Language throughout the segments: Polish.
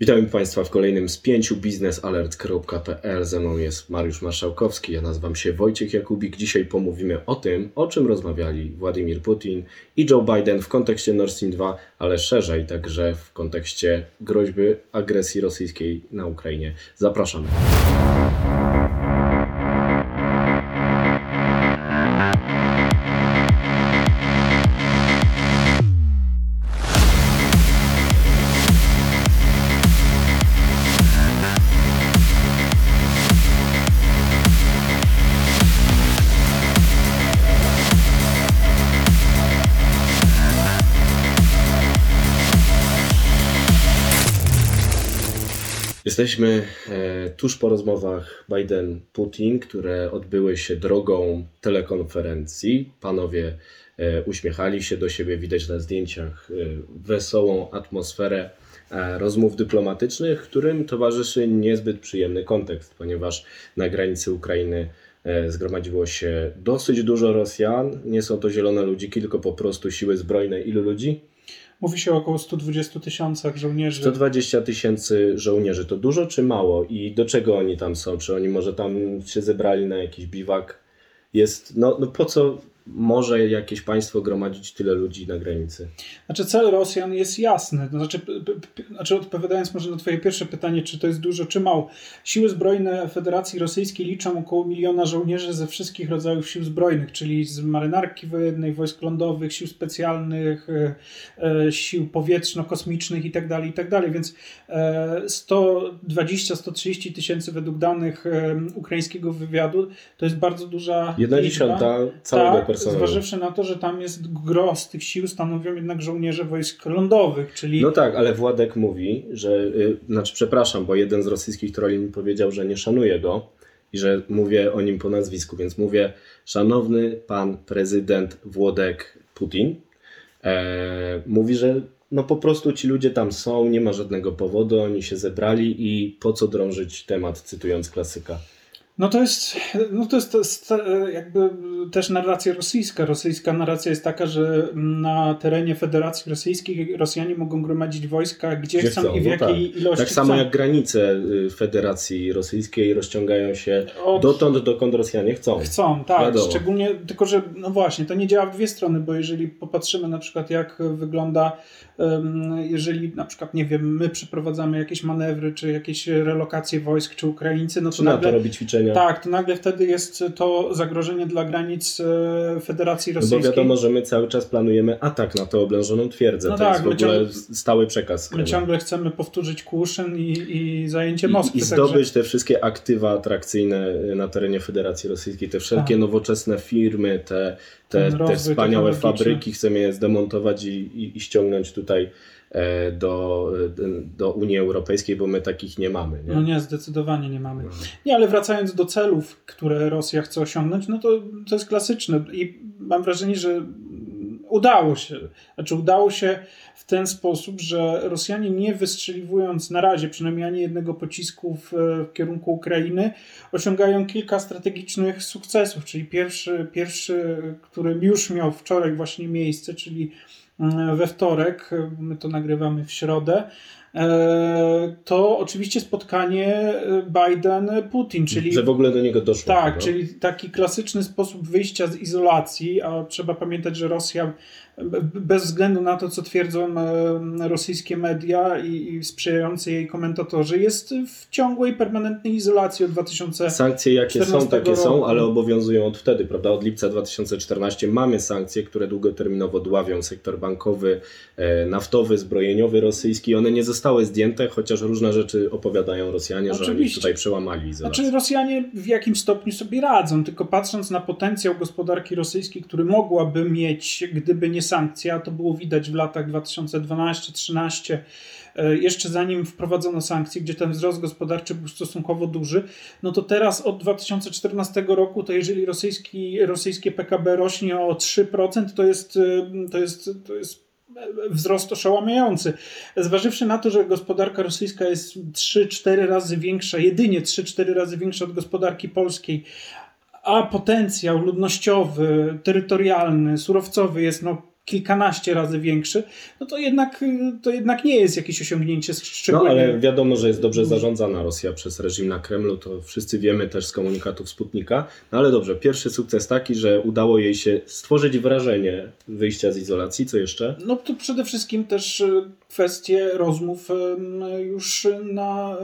Witam Państwa w kolejnym z pięciu biznesalert.pl. Ze mną jest Mariusz Marszałkowski, ja nazywam się Wojciech Jakubik. Dzisiaj pomówimy o tym, o czym rozmawiali Władimir Putin i Joe Biden w kontekście Nord Stream 2, ale szerzej także w kontekście groźby agresji rosyjskiej na Ukrainie. Zapraszamy. Jesteśmy e, tuż po rozmowach Biden-Putin, które odbyły się drogą telekonferencji. Panowie e, uśmiechali się do siebie, widać na zdjęciach e, wesołą atmosferę rozmów dyplomatycznych, którym towarzyszy niezbyt przyjemny kontekst, ponieważ na granicy Ukrainy zgromadziło się dosyć dużo Rosjan. Nie są to zielone ludziki, tylko po prostu siły zbrojne. Ilu ludzi? Mówi się o około 120 tysiącach żołnierzy. 120 tysięcy żołnierzy to dużo czy mało? I do czego oni tam są? Czy oni może tam się zebrali na jakiś biwak? Jest, no, no po co może jakieś państwo gromadzić tyle ludzi na granicy? Znaczy cel Rosjan jest jasny. To znaczy, znaczy odpowiadając może na twoje pierwsze pytanie, czy to jest dużo, czy mało. Siły zbrojne Federacji Rosyjskiej liczą około miliona żołnierzy ze wszystkich rodzajów sił zbrojnych, czyli z marynarki wojennej, wojsk lądowych, sił specjalnych, e, e, sił powietrzno-kosmicznych itd., tak itd., tak więc 120-130 e, tysięcy według danych ukraińskiego wywiadu to jest bardzo duża Jedna dziesiąta całego tak, personelu. Zważywszy na to, że tam jest gros tych sił stanowią jednak żołnierze wojsk lądowych, czyli... No tak, ale Władek mówi, że, yy, znaczy przepraszam, bo jeden z rosyjskich troli mi powiedział, że nie szanuje go i że mówię o nim po nazwisku, więc mówię, szanowny pan prezydent Włodek Putin, e, mówi, że no po prostu ci ludzie tam są, nie ma żadnego powodu, oni się zebrali i po co drążyć temat, cytując klasyka. No to jest, no to jest, to jest jakby też narracja rosyjska. Rosyjska narracja jest taka, że na terenie Federacji Rosyjskiej Rosjanie mogą gromadzić wojska gdzie, gdzie chcą, chcą, i w no jakiej tak. ilości Tak samo jak granice y, Federacji Rosyjskiej rozciągają się Od... dotąd, dokąd Rosjanie chcą. Chcą, tak. Wiadomo. Szczególnie, tylko że no właśnie, to nie działa w dwie strony, bo jeżeli popatrzymy na przykład jak wygląda, jeżeli na przykład, nie wiem, my przeprowadzamy jakieś manewry, czy jakieś relokacje wojsk, czy Ukraińcy, no to czy nagle... NATO robi ćwiczenia tak, to nagle wtedy jest to zagrożenie dla granic e, Federacji Rosyjskiej. No bo wiadomo, że my cały czas planujemy atak na tę oblężoną twierdzę. No to tak, jest w ogóle ciągle, stały przekaz. My ciągle chcemy powtórzyć Kłuszyn i, i zajęcie Moskwy. I, i zdobyć także... te wszystkie aktywa atrakcyjne na terenie Federacji Rosyjskiej, te wszelkie tak. nowoczesne firmy, te, te, te wspaniałe fabryki, chcemy je zdemontować i, i, i ściągnąć tutaj E, do, do Unii Europejskiej, bo my takich nie mamy. Nie? No nie, zdecydowanie nie mamy. No. Nie, ale wracając do celów, które Rosja chce osiągnąć, no to, to jest klasyczne i mam wrażenie, że udało się. Znaczy udało się w ten sposób, że Rosjanie nie wystrzeliwując na razie przynajmniej ani jednego pocisku w, w kierunku Ukrainy, osiągają kilka strategicznych sukcesów, czyli pierwszy, pierwszy, który już miał wczoraj właśnie miejsce, czyli we wtorek, my to nagrywamy w środę, e, to oczywiście spotkanie Biden-Putin, czyli... Że w ogóle do niego doszło. Tak, no? czyli taki klasyczny sposób wyjścia z izolacji, a trzeba pamiętać, że Rosja bez względu na to, co twierdzą e, rosyjskie media i, sprzyjający jej komentatorzy, jest w ciągłej, permanentnej izolacji od 2014 Sankcje jakie są, takie roku. są, ale obowiązują od wtedy, prawda? Od lipca 2014 mamy sankcje, które długoterminowo dławią sektor bankowy, e, naftowy, zbrojeniowy rosyjski. One nie zostały zdjęte, chociaż różne rzeczy opowiadają Rosjanie, Oczywiście. że oni tutaj przełamali izolację. Znaczy Rosjanie w jakimś stopniu sobie radzą, tylko patrząc na potencjał gospodarki rosyjskiej, który mogłaby mieć, gdyby nie sankcja, to było widać w latach 2012-2013, e, jeszcze zanim wprowadzono sankcje, gdzie ten wzrost gospodarczy był stosunkowo duży, no to teraz od 2014 roku, to jeżeli rosyjski, rosyjskie PKB rośnie o 3%, to jest, e, to jest, to jest wzrost oszałamiający. Zważywszy na to, że gospodarka rosyjska jest 3-4 razy większa, jedynie 3-4 razy większa od gospodarki polskiej, a potencjał ludnościowy, terytorialny, surowcowy jest no kilkanaście razy większy, no to jednak, to jednak nie jest jakieś osiągnięcie szczególnie. No ale wiadomo, że jest dobrze zarządzana Rosja przez reżim na Kremlu, to wszyscy wiemy też z komunikatów Sputnika. No ale dobrze, pierwszy sukces taki, że udało jej się stworzyć wrażenie wyjścia z izolacji. Co jeszcze? No to przede wszystkim też e, kwestie rozmów już na,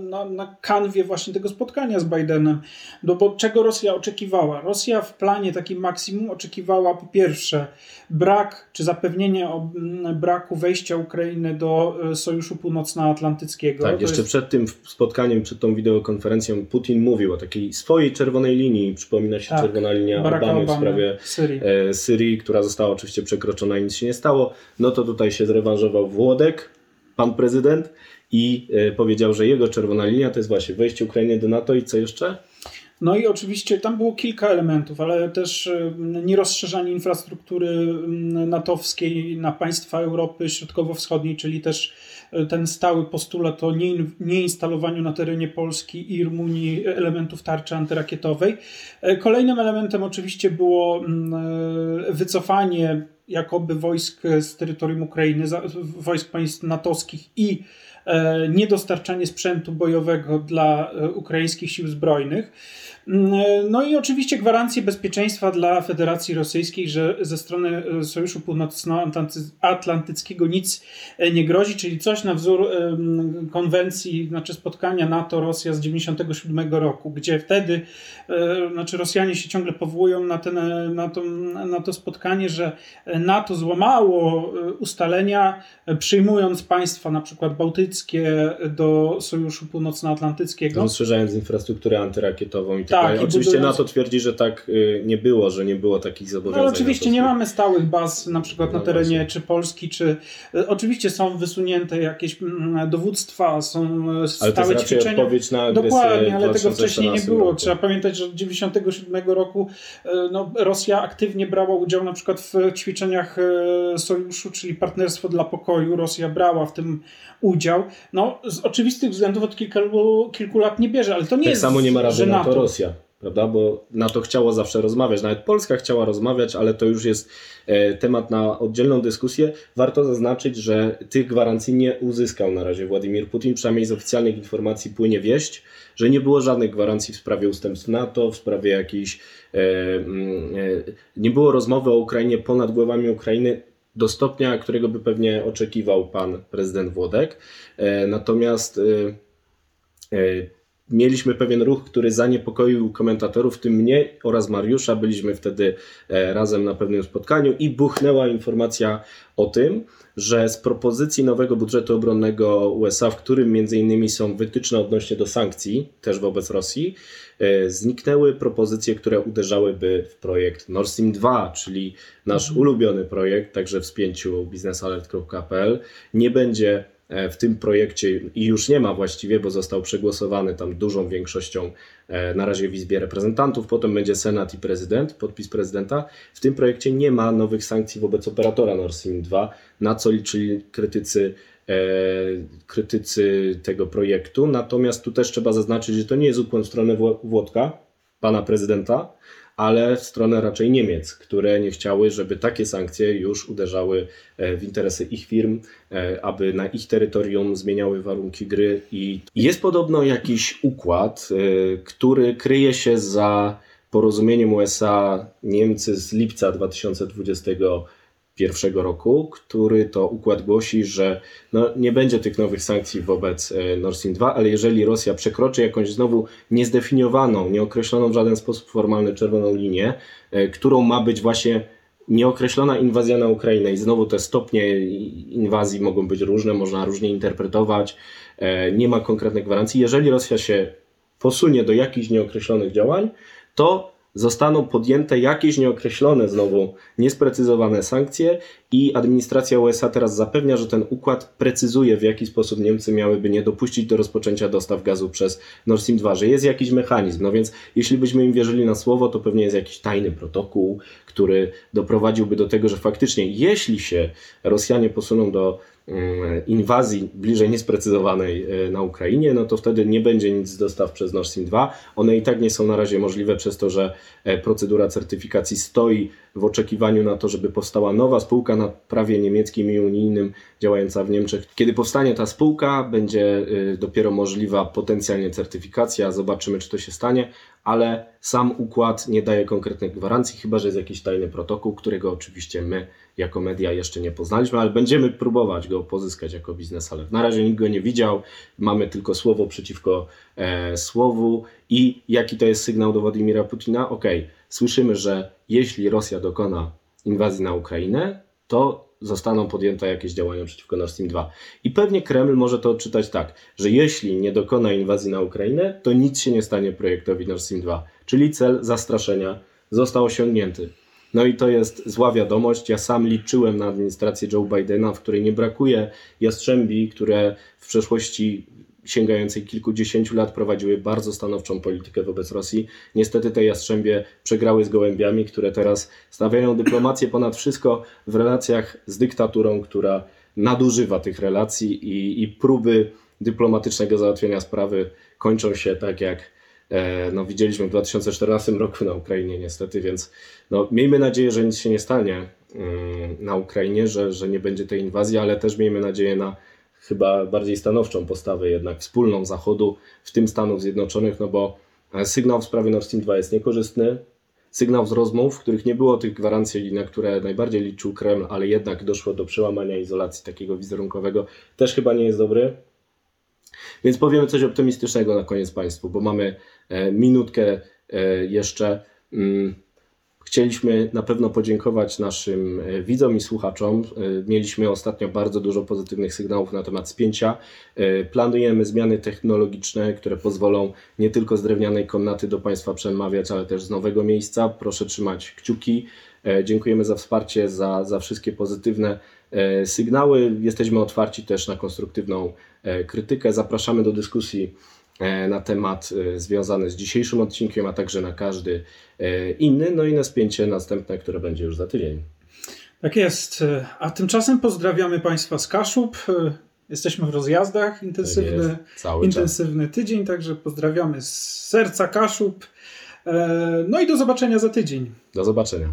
na, na kanwie właśnie tego spotkania z Bidenem. No bo czego Rosja oczekiwała? Rosja w planie takim maksimum oczekiwała po pierwsze brak, czy zapewnienie o braku wejścia Ukrainy do e, Sojuszu Północnoatlantyckiego. Tak, to jeszcze jest... przed tym spotkaniem, przed tą wideokonferencją Putin mówił o takiej swojej czerwonej linii. Przypomina się tak, czerwona linia Obamy, Obamy w sprawie Syrii. E, Syrii, która została oczywiście przekroczona i nic się nie stało. No to tutaj się zrewanżował Włodek, pan prezydent i e, powiedział, że jego czerwona linia to jest właśnie wejście Ukrainy do NATO i co jeszcze? No i oczywiście tam było kilka elementów, ale też e, nierozszerzanie infrastruktury natowskiej na państwa Europy Środkowo-Wschodniej, czyli też e, ten stały postulat o nieinstalowaniu na terenie Polski i Rumunii elementów tarczy antyrakietowej. Kolejnym elementem oczywiście było wycofanie jakoby wojsk z terytorium Ukrainy, wojsk państw natowskich i niedostarczanie sprzętu bojowego dla ukraińskich sił zbrojnych. No i oczywiście gwarancje bezpieczeństwa dla Federacji Rosyjskiej, że ze strony e, Sojuszu Północnoatlantyckiego nic e, nie grozi, czyli coś na wzór konwencji, znaczy spotkania NATO-Rosja z 1997 roku, gdzie wtedy e, znaczy Rosjanie się ciągle powołują na, ten, na, to, na to spotkanie, że NATO złamało ustalenia, przyjmując państwa na przykład bałtyckie do Sojuszu Północnoatlantyckiego. Rozszerzając infrastrukturę antyrakietową i tak, tak Oczywiście budując... NATO twierdzi, że tak nie było, że nie było takich zobowiązań. No, oczywiście nie mamy stałych baz na przykład no na terenie właśnie. czy Polski, czy oczywiście są wysunięte jakieś mm, dowództwa, są stałe ale to ćwiczenia. odpowiedź na Dokładnie, ale tego wcześniej nie było. Roku. Trzeba pamiętać, że od 1997 roku no, Rosja aktywnie brała udział na przykład w ćwiczeniach sojuszu, czyli Partnerstwo dla Pokoju. Rosja brała w tym udział. No, z oczywistych względów od kilku, kilku lat nie bierze, ale to nie tak jest. Tak samo nie ma rady na to Rosja prawda? Bo na to chciało zawsze rozmawiać. Nawet Polska chciała rozmawiać, ale to już jest e, temat na oddzielną dyskusję. Warto zaznaczyć, że tych gwarancji nie uzyskał na razie Władimir Putin, przynajmniej z oficjalnych informacji płynie wieść, że nie było żadnych gwarancji w sprawie ustępstw NATO, w sprawie jakiejś. E, mm, e, nie było rozmowy o Ukrainie ponad głowami Ukrainy do stopnia, którego by pewnie oczekiwał pan prezydent Włodek. Natomiast mieliśmy pewien ruch, który zaniepokoił komentatorów, w tym mnie oraz Mariusza. Byliśmy wtedy e, razem na pewnym spotkaniu i buchnęła informacja o tym, że z propozycji nowego budżetu obronnego USA, w którym między innymi są wytyczne odnośnie do sankcji, też wobec Rosji, e, zniknęły propozycje, które uderzałyby w projekt Nord Stream 2, czyli nasz mhm. ulubiony projekt, także w spięciu biznesalert.pl. Nie będzie w tym projekcie i już nie ma właściwie, bo został przegłosowany tam dużą większością e, na razie w Izbie Reprezentantów, potem będzie Senat i prezydent, podpis prezydenta. W tym projekcie nie ma nowych sankcji wobec operatora Nord Stream 2, na co liczyli krytycy e, krytycy tego projektu. Natomiast tu też trzeba zaznaczyć, że to nie jest ukłon w stronę Włodka, pana prezydenta, ale w stronę raczej Niemiec, które nie chciały, żeby takie sankcje już uderzały e, w interesy ich firm, e, aby na ich terytorium zmieniały warunki gry. I jest podobno jakiś układ, e, który kryje się za porozumieniem USA-Niemcy z lipca 2020 pierwszego roku, który to układ głosi, że no, nie będzie tych nowych sankcji wobec e, Nord Stream 2, ale jeżeli Rosja przekroczy jakąś znowu niezdefiniowaną, nieokreśloną w żaden sposób formalny czerwoną linię, e, którą ma być właśnie nieokreślona inwazja na Ukrainę i znowu te stopnie inwazji mogą być różne, można różnie interpretować, e, nie ma konkretnych gwarancji. Jeżeli Rosja się posunie do jakichś nieokreślonych działań, to zostaną podjęte jakieś nieokreślone, znowu niesprecyzowane sankcje i administracja USA teraz zapewnia, że ten układ precyzuje, w jaki sposób Niemcy miałyby nie dopuścić do rozpoczęcia dostaw gazu przez Nord Stream 2, że jest jakiś mechanizm. No więc jeśli byśmy im wierzyli na słowo, to pewnie jest jakiś tajny protokół, który doprowadziłby do tego, że faktycznie jeśli się Rosjanie posuną do inwazji bliżej niesprecyzowanej e, na Ukrainie, no to wtedy nie będzie nic z dostaw przez Nord Stream 2. One i tak nie są na razie możliwe przez to, że e, procedura certyfikacji stoi w oczekiwaniu na to, żeby powstała nowa spółka na prawie niemieckim i unijnym działająca w Niemczech. Kiedy powstanie ta spółka, będzie y, dopiero możliwa potencjalnie certyfikacja, zobaczymy czy to się stanie, ale sam układ nie daje konkretnych gwarancji, chyba że jest jakiś tajny protokół, którego oczywiście my jako media jeszcze nie poznaliśmy, ale będziemy próbować go pozyskać jako biznes alert. Na razie nikt go nie widział, mamy tylko słowo przeciwko e, słowu i jaki to jest sygnał do Władimira Putina? Ok, słyszymy, że jeśli Rosja dokona inwazji na Ukrainę, to zostaną podjęte jakieś działania przeciwko Nord Stream 2. I pewnie Kreml może to odczytać tak, że jeśli nie dokona inwazji na Ukrainę, to nic się nie stanie projektowi Nord Stream 2. Czyli cel zastraszenia został osiągnięty. No i to jest zła wiadomość. Ja sam liczyłem na administrację Joe Bidena, w której nie brakuje jastrzębi, które w przeszłości sięgającej kilkudziesięciu lat prowadziły bardzo stanowczą politykę wobec Rosji. Niestety te jastrzębie przegrały z gołębiami, które teraz stawiają dyplomację ponad wszystko w relacjach z dyktaturą, która nadużywa tych relacji i, i próby dyplomatycznego załatwienia sprawy kończą się tak jak e, no, widzieliśmy w 2014 roku na Ukrainie niestety, więc no, miejmy nadzieję, że nic się nie stanie mm, na Ukrainie, że, że nie będzie tej inwazji, ale też miejmy nadzieję na chyba bardziej stanowczą postawę jednak wspólną Zachodu, w tym Stanów Zjednoczonych, no bo e, sygnał w sprawie Nord Stream 2 jest niekorzystny. Sygnał z rozmów, w których nie było tych gwarancji, na które najbardziej liczył Kreml, ale jednak doszło do przełamania izolacji takiego wizerunkowego, też chyba nie jest dobry. Więc powiemy coś optymistycznego na koniec Państwu, bo mamy e, minutkę e, jeszcze. Chcieliśmy na pewno podziękować naszym e, widzom i słuchaczom. E, mieliśmy ostatnio bardzo dużo pozytywnych sygnałów na temat spięcia. E, planujemy zmiany technologiczne, które pozwolą nie tylko z drewnianej komnaty do Państwa przemawiać, ale też z nowego miejsca. Proszę trzymać kciuki. Dziękujemy za wsparcie, za, za wszystkie pozytywne sygnały. Jesteśmy otwarci też na konstruktywną krytykę. Zapraszamy do dyskusji na temat e, związany z dzisiejszym odcinkiem, a także na każdy e, inny, no i na spięcie następne, które będzie już za tydzień. Tak jest. A tymczasem pozdrawiamy Państwa z Kaszub. Jesteśmy w rozjazdach, intensywny, tak intensywny tydzień, także pozdrawiamy z serca Kaszub. No i do zobaczenia za tydzień. Do zobaczenia.